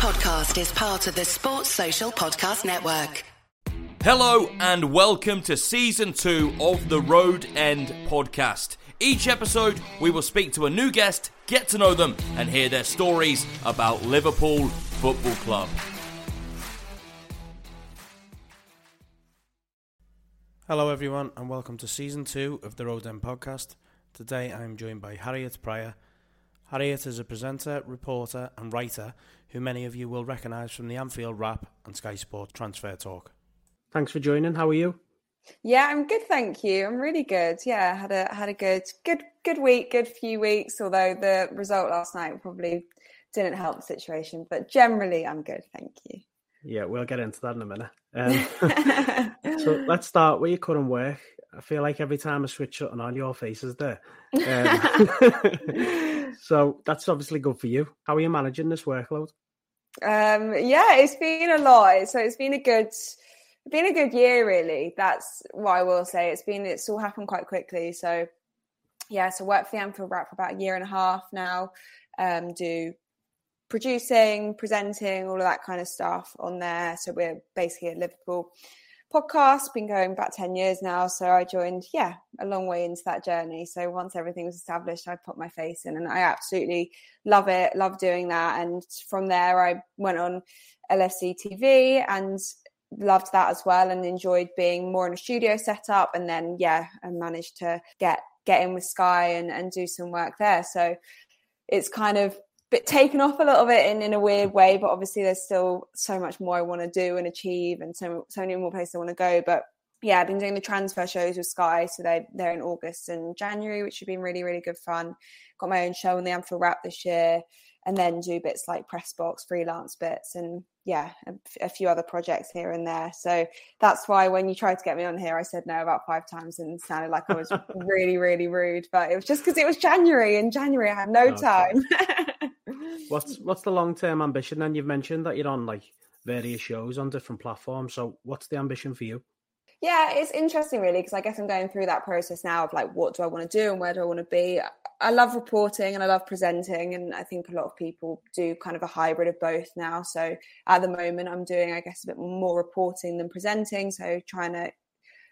podcast is part of the Sports Social Podcast Network. Hello and welcome to season two of the Road End podcast. Each episode, we will speak to a new guest, get to know them, and hear their stories about Liverpool Football Club. Hello, everyone, and welcome to season two of the Road End podcast. Today, I'm joined by Harriet Prior. Harriet is a presenter, reporter, and writer who many of you will recognise from the Anfield Wrap and Sky Sport Transfer Talk. Thanks for joining. How are you? Yeah, I'm good, thank you. I'm really good. Yeah, had a had a good good good week, good few weeks. Although the result last night probably didn't help the situation, but generally I'm good, thank you. Yeah, we'll get into that in a minute. Um, so let's start where you couldn't work. I feel like every time I switch it on, all your face is there. Um, so that's obviously good for you. How are you managing this workload? Um, yeah, it's been a lot. So it's been a good been a good year, really. That's what I will say. It's been it's all happened quite quickly. So yeah, so work for the Anfield Wrap for about a year and a half now. Um, do producing, presenting, all of that kind of stuff on there. So we're basically at Liverpool podcast been going about 10 years now so i joined yeah a long way into that journey. So once everything was established i put my face in and i absolutely love it love doing that. And from there i went on lfc tv and loved that as well and enjoyed being more in a studio setup and then yeah i managed to get get in with sky and, and do some work there. So it's kind of bit taken off a little bit in, in a weird way, but obviously there's still so much more I want to do and achieve and so so many more places I want to go. But yeah, I've been doing the transfer shows with Sky, so they they're in August and January, which have been really really good fun. Got my own show on the Anfield Wrap this year, and then do bits like press box, freelance bits, and yeah, a, a, few other projects here and there. So that's why when you tried to get me on here, I said no about five times and sounded like I was really really rude. But it was just because it was January, and January I had no okay. time. what's what's the long term ambition? Then you've mentioned that you're on like various shows on different platforms. So what's the ambition for you? Yeah, it's interesting really because I guess I'm going through that process now of like what do I want to do and where do I want to be. I love reporting and I love presenting and I think a lot of people do kind of a hybrid of both now. So at the moment I'm doing I guess a bit more reporting than presenting, so trying to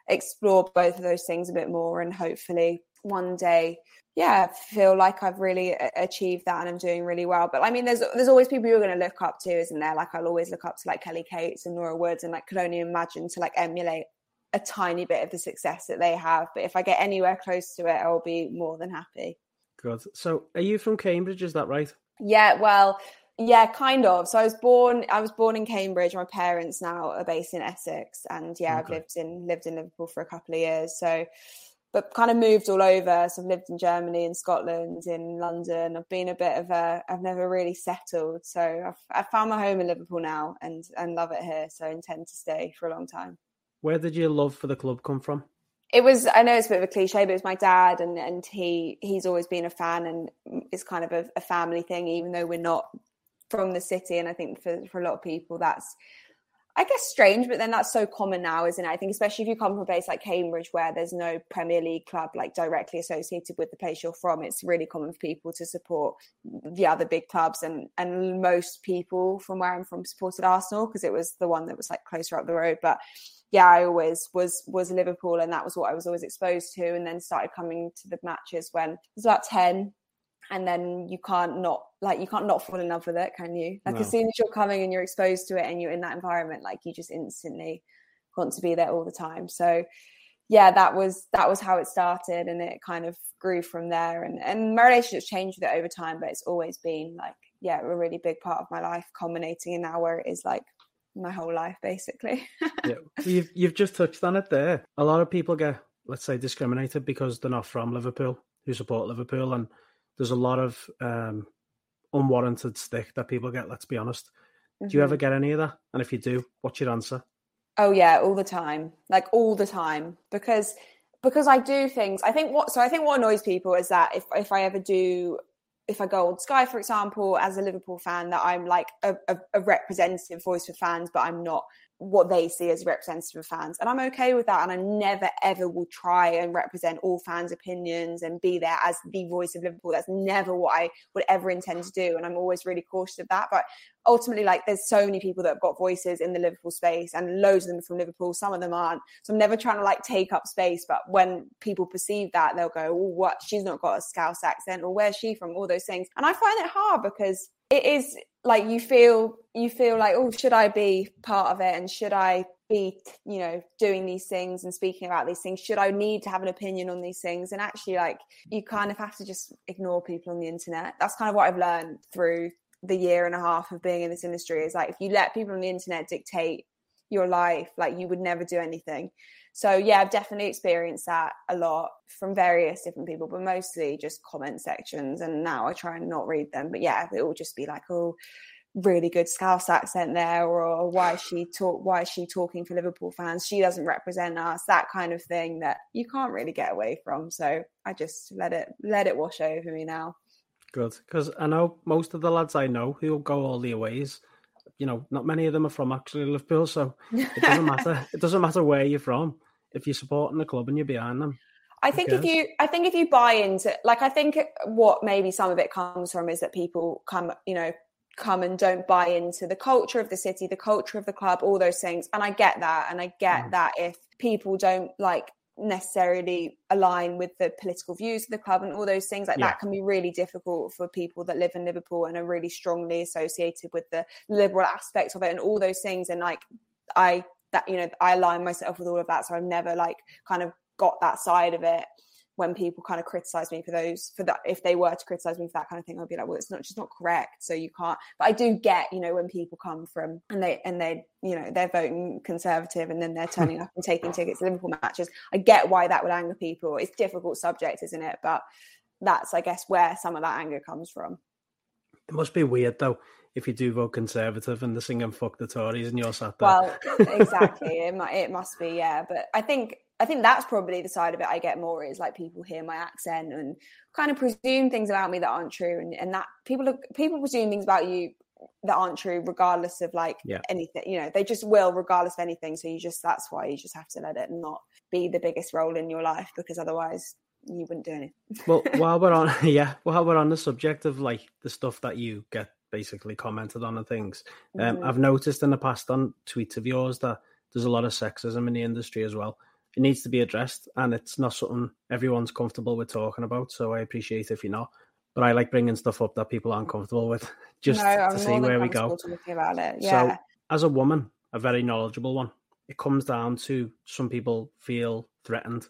explore both of those things a bit more and hopefully one day yeah feel like i've really achieved that and i'm doing really well but i mean there's there's always people you're going to look up to isn't there like i'll always look up to like kelly cates and laura woods and like could only imagine to like emulate a tiny bit of the success that they have but if i get anywhere close to it i'll be more than happy good so are you from cambridge is that right yeah well yeah kind of so i was born i was born in cambridge my parents now are based in essex and yeah okay. i've lived in lived in liverpool for a couple of years so but kind of moved all over. So I've lived in Germany, in Scotland, in London. I've been a bit of a, I've never really settled. So I've, I've found my home in Liverpool now and, and love it here. So I intend to stay for a long time. Where did your love for the club come from? It was, I know it's a bit of a cliche, but it was my dad and, and he, he's always been a fan and it's kind of a, a family thing, even though we're not from the city. And I think for, for a lot of people, that's, I guess strange, but then that's so common now, isn't it? I think especially if you come from a place like Cambridge where there's no Premier League club like directly associated with the place you're from, it's really common for people to support the other big clubs and and most people from where I'm from supported Arsenal because it was the one that was like closer up the road. But yeah, I always was was Liverpool and that was what I was always exposed to and then started coming to the matches when I was about 10 and then you can't not like you can't not fall in love with it can you like no. as soon as you're coming and you're exposed to it and you're in that environment like you just instantly want to be there all the time so yeah that was that was how it started and it kind of grew from there and and my relationships changed with it over time but it's always been like yeah a really big part of my life culminating in now where it is like my whole life basically yeah you've you've just touched on it there a lot of people get let's say discriminated because they're not from liverpool who support liverpool and there's a lot of um, unwarranted stick that people get. Let's be honest. Mm-hmm. Do you ever mm-hmm. get any of that? And if you do, what's your answer? Oh yeah, all the time, like all the time, because because I do things. I think what so I think what annoys people is that if if I ever do if I go on Sky, for example, as a Liverpool fan, that I'm like a, a, a, representative voice for fans, but I'm not what they see as representative of fans. And I'm okay with that. And I never, ever will try and represent all fans' opinions and be there as the voice of Liverpool. That's never what I would ever intend to do. And I'm always really cautious of that. But ultimately, like, there's so many people that have got voices in the Liverpool space and loads of them from Liverpool. Some of them aren't. So I'm never trying to like take up space. But when people perceive that, they'll go, well, what? She's not got a Scouse accent or where's she from? All those things. And I find it hard because it is like you feel you feel like oh should i be part of it? And should i be you know doing these things and speaking about these things? Should i need to have an opinion on these things? And actually like you kind of have to just ignore people on the internet. That's kind of what i've learned through the year and a half of being in this industry is like if you let people on the internet dictate your life like you would never do anything so yeah i've definitely experienced that a lot from various different people but mostly just comment sections and now i try and not read them but yeah it will just be like oh really good Scouse accent there, or oh, why is she talk why is she talking for Liverpool fans? She doesn't represent us, that kind of thing that you can't really get away from. So I just let it let it wash over me now. Good, because I know most of the lads I know who'll go all the ways you know, not many of them are from actually Liverpool, so it doesn't matter. it doesn't matter where you're from. If you're supporting the club and you're behind them, I think if you, I think if you buy into, like, I think what maybe some of it comes from is that people come, you know, come and don't buy into the culture of the city, the culture of the club, all those things. And I get that, and I get mm. that if people don't like necessarily align with the political views of the club and all those things like yeah. that can be really difficult for people that live in Liverpool and are really strongly associated with the liberal aspects of it and all those things and like I that you know I align myself with all of that so I've never like kind of got that side of it when people kind of criticize me for those for that if they were to criticize me for that kind of thing i'd be like well it's not just not correct so you can't but i do get you know when people come from and they and they you know they're voting conservative and then they're turning up and taking tickets to liverpool matches. I get why that would anger people. It's difficult subject isn't it? But that's i guess where some of that anger comes from it must be weird though if you do vote conservative and they're singing "fuck the Tories" and you're sat there. Well, exactly. it, might, it must be, yeah. But I think I think that's probably the side of it I get more is like people hear my accent and kind of presume things about me that aren't true, and, and that people look, people presume things about you that aren't true, regardless of like yeah. anything. You know, they just will, regardless of anything. So you just that's why you just have to let it not be the biggest role in your life because otherwise you wouldn't do anything. well, while we're on, yeah, while we're on the subject of like the stuff that you get basically commented on and things, um, mm-hmm. I've noticed in the past on tweets of yours that there's a lot of sexism in the industry as well it needs to be addressed, and it's not something everyone's comfortable with talking about. So I appreciate if you're not, but I like bringing stuff up that people aren't comfortable with, just no, to see where we go. About it. Yeah. So as a woman, a very knowledgeable one, it comes down to some people feel threatened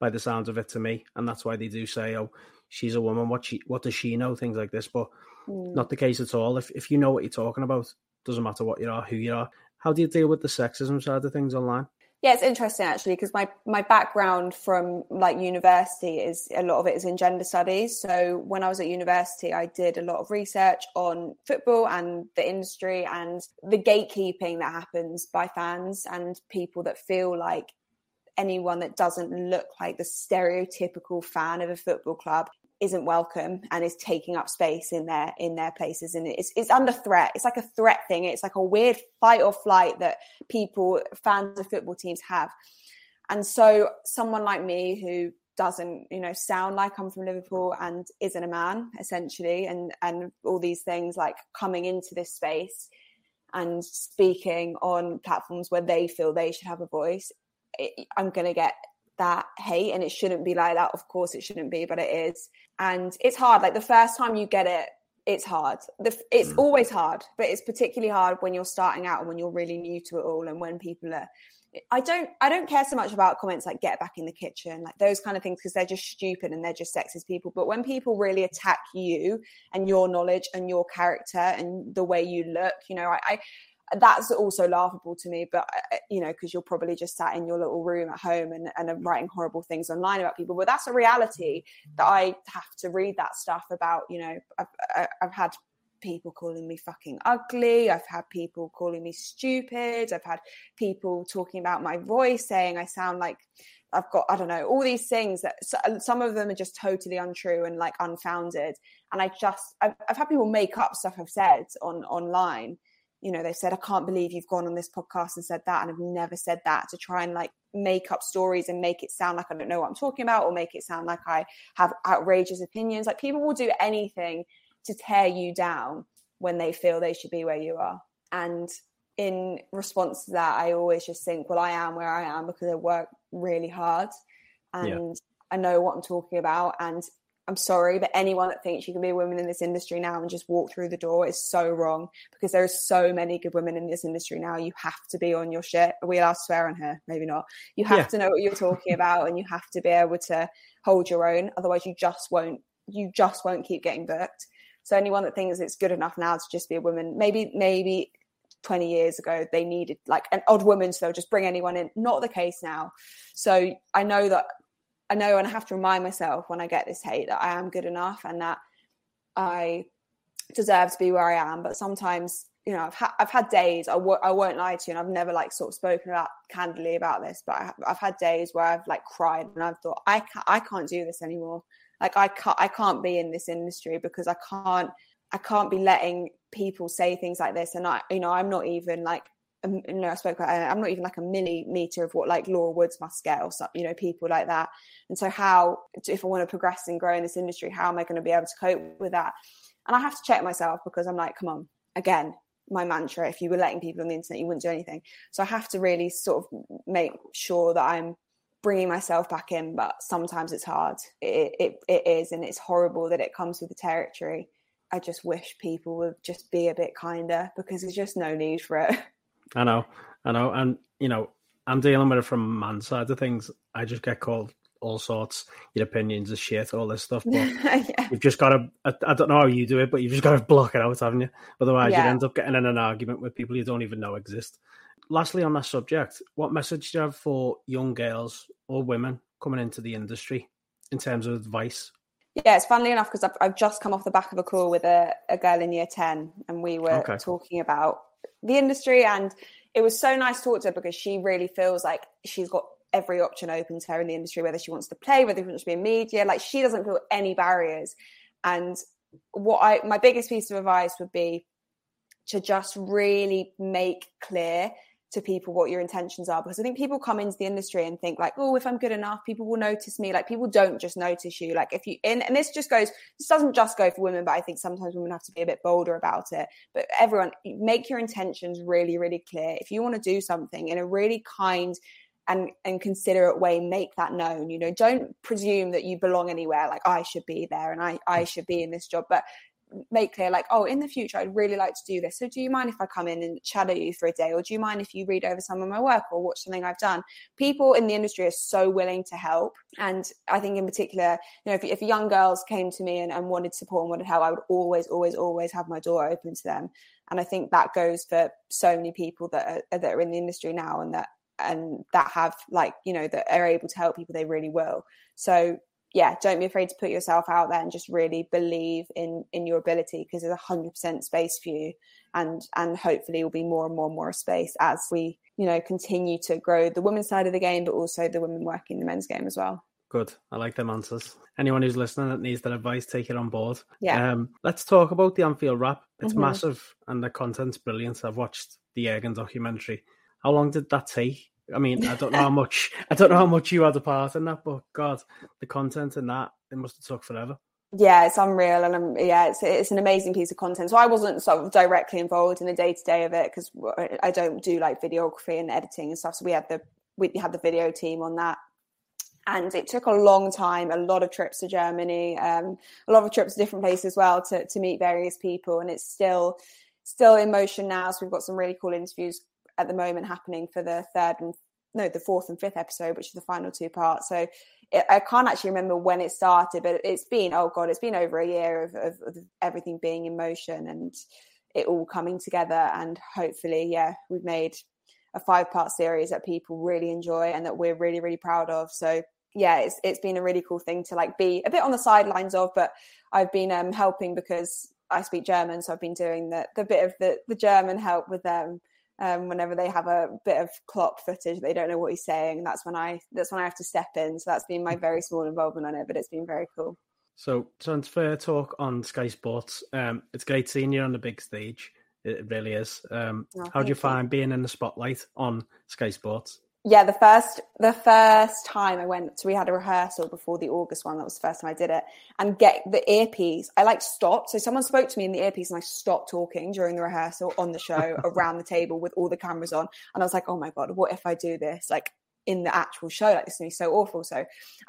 by the sounds of it to me, and that's why they do say, "Oh, she's a woman. What she, what does she know?" Things like this, but mm. not the case at all. If if you know what you're talking about, doesn't matter what you are, who you are. How do you deal with the sexism side of things online? Yeah, it's interesting actually because my my background from like university is a lot of it is in gender studies. So when I was at university, I did a lot of research on football and the industry and the gatekeeping that happens by fans and people that feel like anyone that doesn't look like the stereotypical fan of a football club isn't welcome and is taking up space in their in their places. And it's it's under threat. It's like a threat thing. It's like a weird fight or flight that people fans of football teams have. And so someone like me who doesn't you know sound like I'm from Liverpool and isn't a man essentially and and all these things like coming into this space and speaking on platforms where they feel they should have a voice it, I'm going to get that hate and it shouldn't be like that. Of course it shouldn't be but it is. And it's hard like the first time you get it it's hard. The, it's mm. always hard but it's particularly hard when you're starting out and when you're really new to it all and when people are I don't I don't care so much about comments like get back in the kitchen like those kind of things because they're just stupid and they're just sexist people. But when people really attack you and your knowledge and your character and the way you look you know I, I that's also laughable to me but uh, you know because you're probably just sat in your little room at home and, and writing horrible things online about people. But that's a reality that i have to read that stuff about you know. I've, I've had people calling me fucking ugly. I've had people calling me stupid. I've had people talking about my voice saying i sound like I've got, I don't know, all these things that some of them are just totally untrue and like unfounded. And I just, I've, I've had people make up stuff I've said on online you know, they've said, I can't believe you've gone on this podcast and said that. And I've never said that to try and like make up stories and make it sound like I don't know what I'm talking about or make it sound like I have outrageous opinions. Like people will do anything to tear you down when they feel they should be where you are. And in response to that, I always just think, well, I am where I am because I work really hard and yeah. I know what I'm talking about. And I'm sorry, but anyone that thinks you can be a woman in this industry now and just walk through the door is so wrong because there are so many good women in this industry now. You have to be on your shit. Are we allowed to swear on her? Maybe not. You have yeah. to know what you're talking about and you have to be able to hold your own. Otherwise, you just won't. You just won't keep getting booked. So anyone that thinks it's good enough now to just be a woman, maybe maybe 20 years ago they needed like an odd woman, so they'll just bring anyone in. Not the case now. So I know that I know and I have to remind myself when I get this hate that I am good enough and that I deserve to be where I am. But sometimes, you know, I've, ha- I've had days, I w- I won't lie to you, and I've never like sort of spoken about candidly about this, but I, have had days where I've like cried and I've thought, I can't, I can't do this anymore. Like I can't, I can't be in this industry because I can't, I can't be letting people say things like this. And I, you know, I'm not even like Um, you know, I spoke about, I'm not even like a millimeter of what like Laura Woods must get or something, you know, people like that. And so how, if I want to progress and grow in this industry, how am I going to be able to cope with that? And I have to check myself because I'm like, come on, again, my mantra, if you were letting people on the internet, you wouldn't do anything. So I have to really sort of make sure that I'm bringing myself back in, but sometimes it's hard. It, it, it is, and it's horrible that it comes with the territory. I just wish people would just be a bit kinder because there's just no need for it. I know, I know, and you know, I'm dealing with it from man side of things. I just get called all sorts. Your opinions are shit, all this stuff. But yeah. you've just got to. I, I, don't know how you do it, but you've just got to block it out, haven't you? Otherwise, yeah. you end up getting in an argument with people you don't even know exist. Lastly, on that subject, what message do you have for young girls or women coming into the industry in terms of advice? Yeah, it's funnily enough because I've, I've just come off the back of a call with a, a girl in year 10 and we were okay. talking about the industry. And it was so nice to talk to her because she really feels like she's got every option open to her in the industry, whether she wants to play, whether she wants to be in media. Like she doesn't feel any barriers. And what I, my biggest piece of advice would be to just really make clear to people what your intentions are because I think people come into the industry and think like, oh, if I'm good enough, people will notice me. Like people don't just notice you. Like if you in and this just goes, this doesn't just go for women, but I think sometimes women have to be a bit bolder about it. But everyone, make your intentions really, really clear. If you want to do something in a really kind and and considerate way make that known you know don't presume that you belong anywhere like i should be there and i i mm. should be in this job but make clear like oh in the future i'd really like to do this. So do you mind if i come in and shadow you for a day? Or do you mind if you read over some of my work or watch something i've done? People in the industry are so willing to help. And i think in particular you know if, if young girls came to me and, and wanted support and wanted help i would always always always have my door open to them. And i think that goes for so many people that are, that are in the industry now and that and that have like you know that are able to help people they really will. So yeah, don't be afraid to put yourself out there and just really believe in in your ability because there's a hundred percent space for you, and and hopefully will be more and more and more space as we you know continue to grow the women's side of the game, but also the women working the men's game as well. Good. I like them answers. Anyone who's listening that needs that advice, take it on board. Yeah. Um, let's talk about the Anfield Wrap. It's mm-hmm. massive and the content's brilliant. I've watched the Jurgen documentary. How long did that take? I mean, I don't know how much I don't know how much you had a part in that, but God, the content in that it must have took forever. Yeah, it's unreal, and um, yeah, it's it's an amazing piece of content. So I wasn't sort of directly involved in the day to day of it because I don't do like videography and editing and stuff. So we had the we had the video team on that, and it took a long time, a lot of trips to Germany, um, a lot of trips to different places as well to to meet various people, and it's still still in motion now. So we've got some really cool interviews at the moment happening for the third and no the fourth and fifth episode which is the final two parts. So it, i can't actually remember when it started but it's been oh god it's been over a year of, of, of everything being in motion and it all coming together. And hopefully yeah we've made a five part series that people really enjoy and that we're really really proud of. So yeah it's it's been a really cool thing to like be a bit on the sidelines of but i've been um helping because i speak german so i've been doing the the bit of the the german help with them um, whenever they have a bit of Klopp footage, they don't know what he's saying. That's when I that's when I have to step in. So that's been my very small involvement on it, but it's been very cool. So transfer talk on Sky Sports. Um, it's great seeing you on the big stage. It really is. Um, Oh, how do you you. find being in the spotlight on Sky Sports? Yeah the first the first time i went so we had a rehearsal before the august one that was the first time i did it. And get the earpiece i like stopped. So someone spoke to me in the earpiece and i stopped talking during the rehearsal on the show around the table with all the cameras on. And i was like oh my god what if i do this like in the actual show? Like this is gonna be so awful. So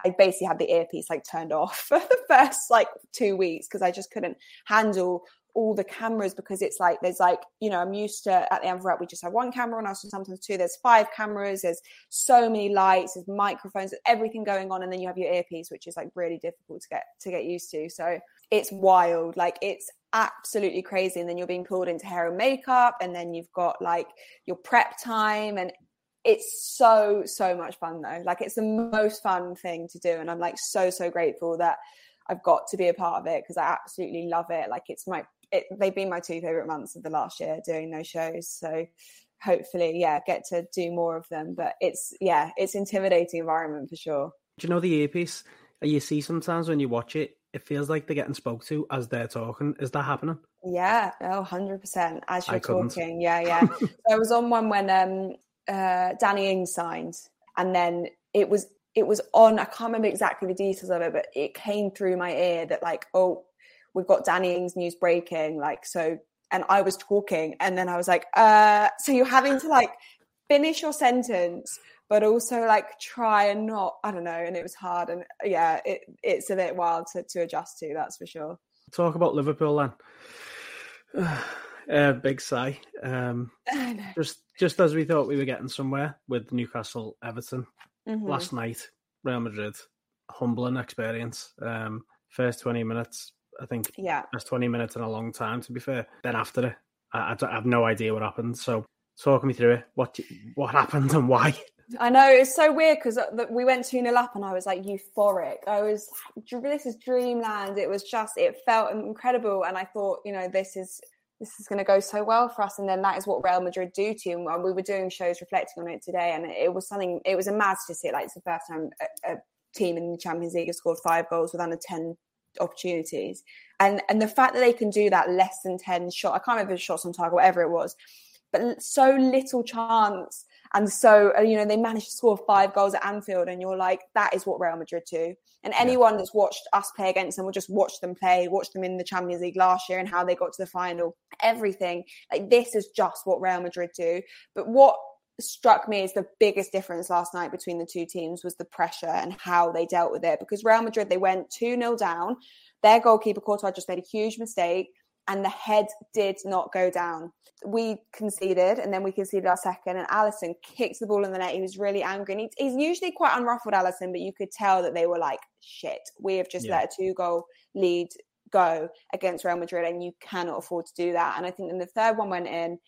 i basically had the earpiece like turned off for the first like two weeks because i just couldn't handle all the cameras because it's like there's like you know I'm used to at the Anfield Wrap we just have one camera on us or sometimes two. There's five cameras. There's so many lights. There's microphones. Everything going on, and then you have your earpiece, which is like really difficult to get to get used to. So it's wild. Like it's absolutely crazy. And then you're being pulled into hair and makeup, and then you've got like your prep time and. It's so so much fun though. Like it's the most fun thing to do, and I'm like so so grateful that I've got to be a part of it because I absolutely love it. Like it's my it, they've been my two favorite months of the last year doing those shows. So hopefully, yeah, get to do more of them. But it's yeah, it's intimidating environment for sure. Do you know the earpiece? You see sometimes when you watch it, it feels like they're getting spoke to as they're talking. Is that happening? Yeah, oh, 100%. As you're talking. Yeah, yeah. so I was on one when um uh Danny Ings signed and then it was it was on I can't remember exactly the details of it, but it came through my ear that like, oh, we've got Danny Ings news breaking, like so and I was talking and then I was like, uh so you're having to like finish your sentence but also like try and not I don't know, and it was hard and yeah, it it's a bit wild to, to adjust to, that's for sure. Talk about Liverpool then. uh, big sigh. Um, just just as we thought we were getting somewhere with Newcastle, Everton Mhm. last night, Real Madrid, humbling experience. Um, first twenty minutes, I think, Yeah. that's twenty minutes in a long time. To be fair, then after it, I, I I have no idea what happened. So, talk me through it. What what happened and why? I know it's so weird because uh, we went 2 0 up and I was like euphoric. I was, this is dreamland. It was just, it felt incredible. And I thought, you know, this is. This is going to go so well for us, and then that is what Real Madrid do to you. And we were doing shows reflecting on it today, and it was something. It was a mad statistic. Like it's the first time a, a team in the Champions League has scored five goals with under ten opportunities, and and the fact that they can do that less than ten shot. I can't remember the shots on target, whatever it was, but so little chance and so, you know, they managed to score five goals at Anfield, and you're like, that is what Real Madrid do. And anyone that's watched us play against them will just watch them play, watch them in the Champions League last year and how they got to the final, everything. Like, this is just what Real Madrid do. But what struck me as the biggest difference last night between the two teams was the pressure and how they dealt with it. Because Real Madrid, they went 2 0 down. Their goalkeeper, Courtois, just made a huge mistake, and the head did not go down we conceded and then we conceded our second and Alisson kicked the ball in the net. He was really angry. And he, he's usually quite unruffled, Alisson, but you could tell that they were like, shit, we have just Yeah. let a two goal lead go against Real Madrid and you cannot afford to do that. And I think then the third one went in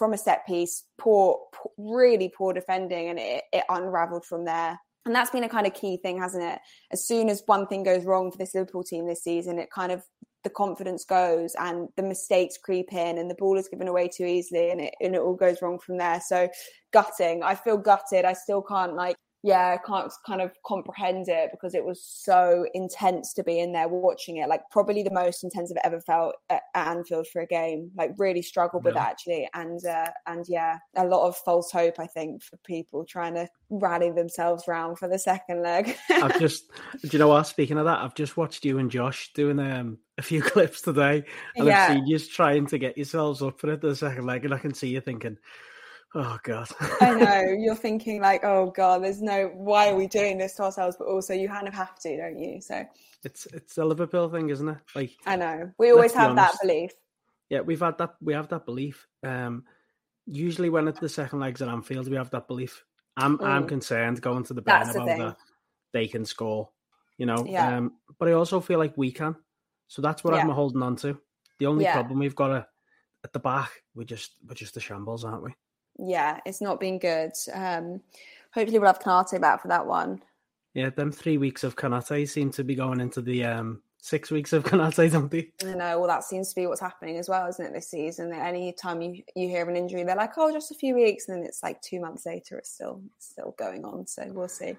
from a set piece, poor, poor really poor defending and it, it unraveled from there. And that's been a kind of key thing, hasn't it? As soon as one thing goes wrong for this Liverpool team this season, it kind of the confidence goes and the mistakes creep in and the ball is given away too easily and it, and it all goes wrong from there. So gutting. I feel gutted. I still can't like yeah, I can't kind of comprehend it because it was so intense to be in there watching it. Like probably the most intense I've ever felt at, Anfield for a game. Like really struggled with that actually, and uh, and yeah, a lot of false hope I think for people trying to rally themselves round for the second leg. I've just, do you know what? Speaking of that, I've just watched you and Josh doing um, a few clips today, and Yeah. I've seen you trying to get yourselves up for it the second leg, and I can see you thinking, "Oh God." I know you're thinking like, oh god, there's no why are we doing this to ourselves? But also you kind of have to, don't you? So it's it's a Liverpool thing, isn't it? Like, I know we always have that belief. yeah, we've had that. We have that belief. Um, usually when it's the second legs at Anfield, we have that belief. I'm I'm Mm. concerned going to the the Bernabeu thing. that they can score, you know. Yeah. Um, but I also feel like we can, so that's what I'm holding on to. The only Yeah. problem we've got a, at the back, we just we're just the shambles, aren't we? Yeah, it's not been good. Um, hopefully we'll have Konaté back for that one. Yeah, them three weeks of Konaté seem to be going into the um six weeks of Konaté, don't they? I know. Well, that seems to be what's happening as well, isn't it? This season, that any time you you hear of an injury, they're like, "Oh, just a few weeks," and then it's like two months later, it's still still going on. So we'll see.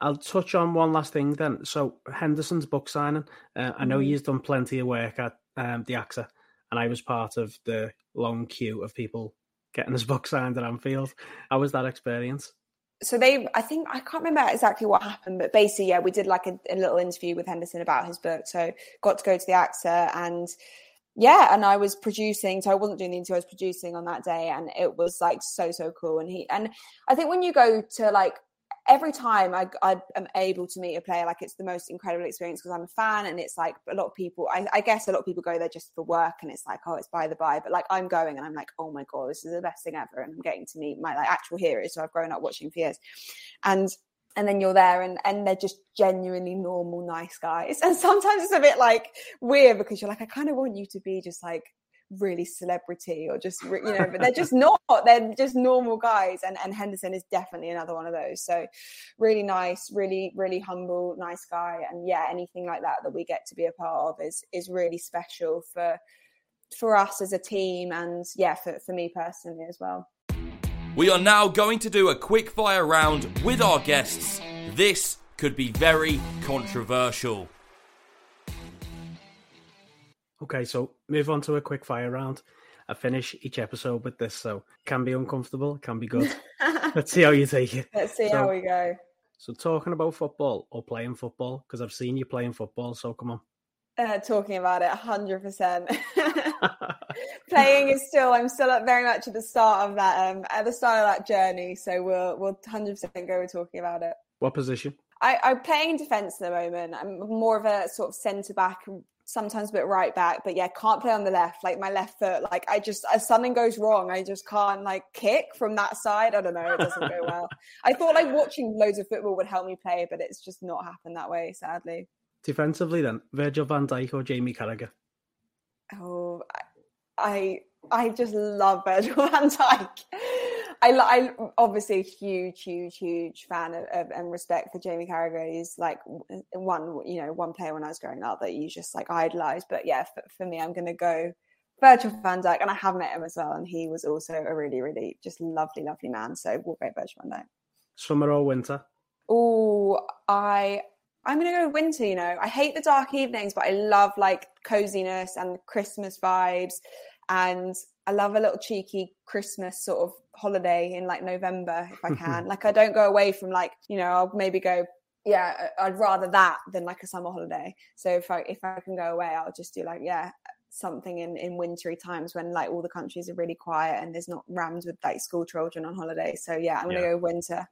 I'll touch on one last thing then. So Henderson's book signing. Uh, I know Mhm. you've done plenty of work at um, the AXA, and I was part of the long queue of people getting his book signed at Anfield. How was that experience? so they i think i can't remember exactly what happened but basically yeah we did like a, a, little interview with henderson about his book so got to go to the AXA and yeah and i was producing so i wasn't doing the interview i was producing on that day and it was like so so cool and he and i think when you go to like every time I, I am able to meet a player, like it's the most incredible experience because I'm a fan, and it's like a lot of people. I, I, guess a lot of people go there just for work, and it's like, oh, it's by the by. But like I'm going, and I'm like, oh my god, this is the best thing ever, and I'm getting to meet my like actual heroes. So I've grown up watching for years, and and then you're there and and they're just genuinely normal nice guys and sometimes it's a bit like weird because you're like i kind of want you to be just like really celebrity or just you know but they're just not they're just normal guys and and henderson is definitely another one of those. So really nice really really humble nice guy and yeah anything like that that we get to be a part of is is really special for for us as a team and yeah for, for me personally as well. We are now going to do a quick fire round with our guests. This could be very controversial Okay, so move on to a quick fire round. I finish each episode with this, so can be uncomfortable, can be good. Let's see how you take it. Let's see so, how we go. So, talking about football or playing football, because I've seen you playing football, so come on. Uh, talking about it 100% playing is still i'm still at very much at the start of that um at the start of that journey so we'll we'll 100% go with talking about it what position I, i'm playing defense at the moment i'm more of a sort of centre back sometimes a bit right back, but yeah, can't play on the left. Like my left foot, like I just if something goes wrong, I just can't like kick from that side. I don't know, it doesn't go well. I thought like watching loads of football would help me play, but it's just not happened that way, sadly. Defensively, then Virgil Van Dijk or Jamie Carragher? Oh, I I just love Virgil Van Dijk. I, I obviously huge, huge, huge fan of, of, and respect for Jamie Carragher. He's like one, you know, one player when I was growing up that you just like idolized. But yeah, for, for me, I'm going to go Virgil van Dijk, and I have met him as well, and he was also a really, really just lovely, lovely man. So we'll go Virgil van Dijk. Summer or winter? Oh, I I'm gonna go winter. You know, I hate the dark evenings, but I love like coziness and Christmas vibes, and I love a little cheeky Christmas sort of holiday in like November if I can. like I don't go away from like, you know, I'll maybe go yeah, I'd rather that than like a summer holiday. So if I if I can go away, I'll just do like yeah, something in in wintry times when like all the countries are really quiet and there's not rammed with like school children on holiday. So yeah, I'm gonna yeah. go winter.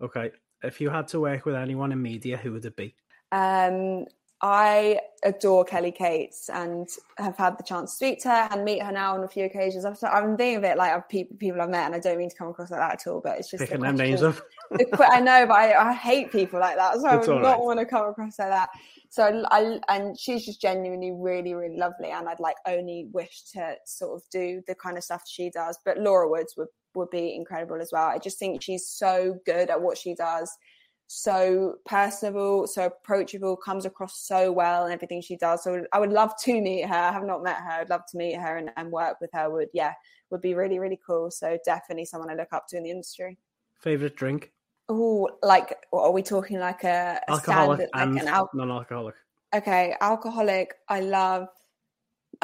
Okay. If you had to work with anyone in media, who would it be? Um, I adore Kelly Cates and have had the chance to speak to her and meet her now on a few occasions. I'm, I'm thinking of it like people, people I've met, and I don't mean to come across like that at all, but it's just picking them names up. I know, but I, I, hate people like that, so it's I would not right. want to come across like that. So I, and she's just genuinely really, really lovely, and I'd like only wish to sort of do the kind of stuff she does. But Laura Woods would would be incredible as well. I just think she's so good at what she does so personable, so approachable, comes across so well and everything she does. So I would love to meet her. I have not met her. I'd love to meet her and, and work with her. Would yeah, would be really really cool. So definitely someone I look up to in the industry. Favorite drink? Oh, like are we talking like a, a alcoholic standard, like an al- non-alcoholic? Okay, alcoholic. I love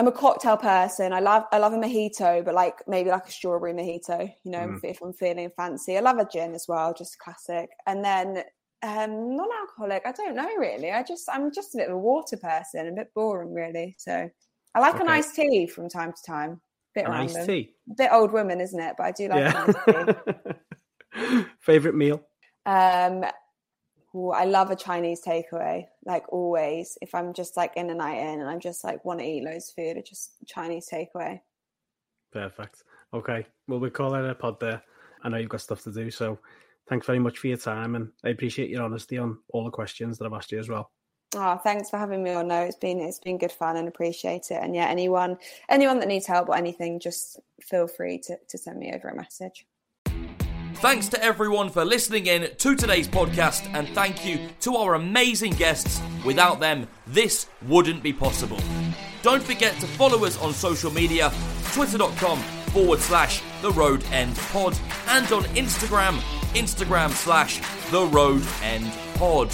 I'm a cocktail person. I love I love a mojito, but like maybe like a strawberry mojito, you know, mm. if, I'm feeling fancy. I love a gin as well, just classic. And then um non-alcoholic, I don't know really. I just I'm just a bit of a water person, a bit boring really. So I like okay. an iced tea from time to time. Bit an random. iced tea. Bit old woman, isn't it? But I do like yeah. Favorite meal? Um Ooh, I love a Chinese takeaway, like always. If I'm just like in a night in and I'm just like want to eat loads of food, it's just Chinese takeaway. Perfect. Okay. Well, we call it a pod there. I know you've got stuff to do, so thanks very much for your time, and I appreciate your honesty on all the questions that I've asked you as well. Oh, thanks for having me on. No, it's been it's been good fun and appreciate it. And yeah, anyone anyone that needs help or anything, just feel free to to send me over a message. Thanks to everyone for listening in to today's podcast, and thank you to our amazing guests. Without them, this wouldn't be possible. Don't forget to follow us on social media twitter.com forward slash the road end pod and on Instagram, Instagram slash the road end pod.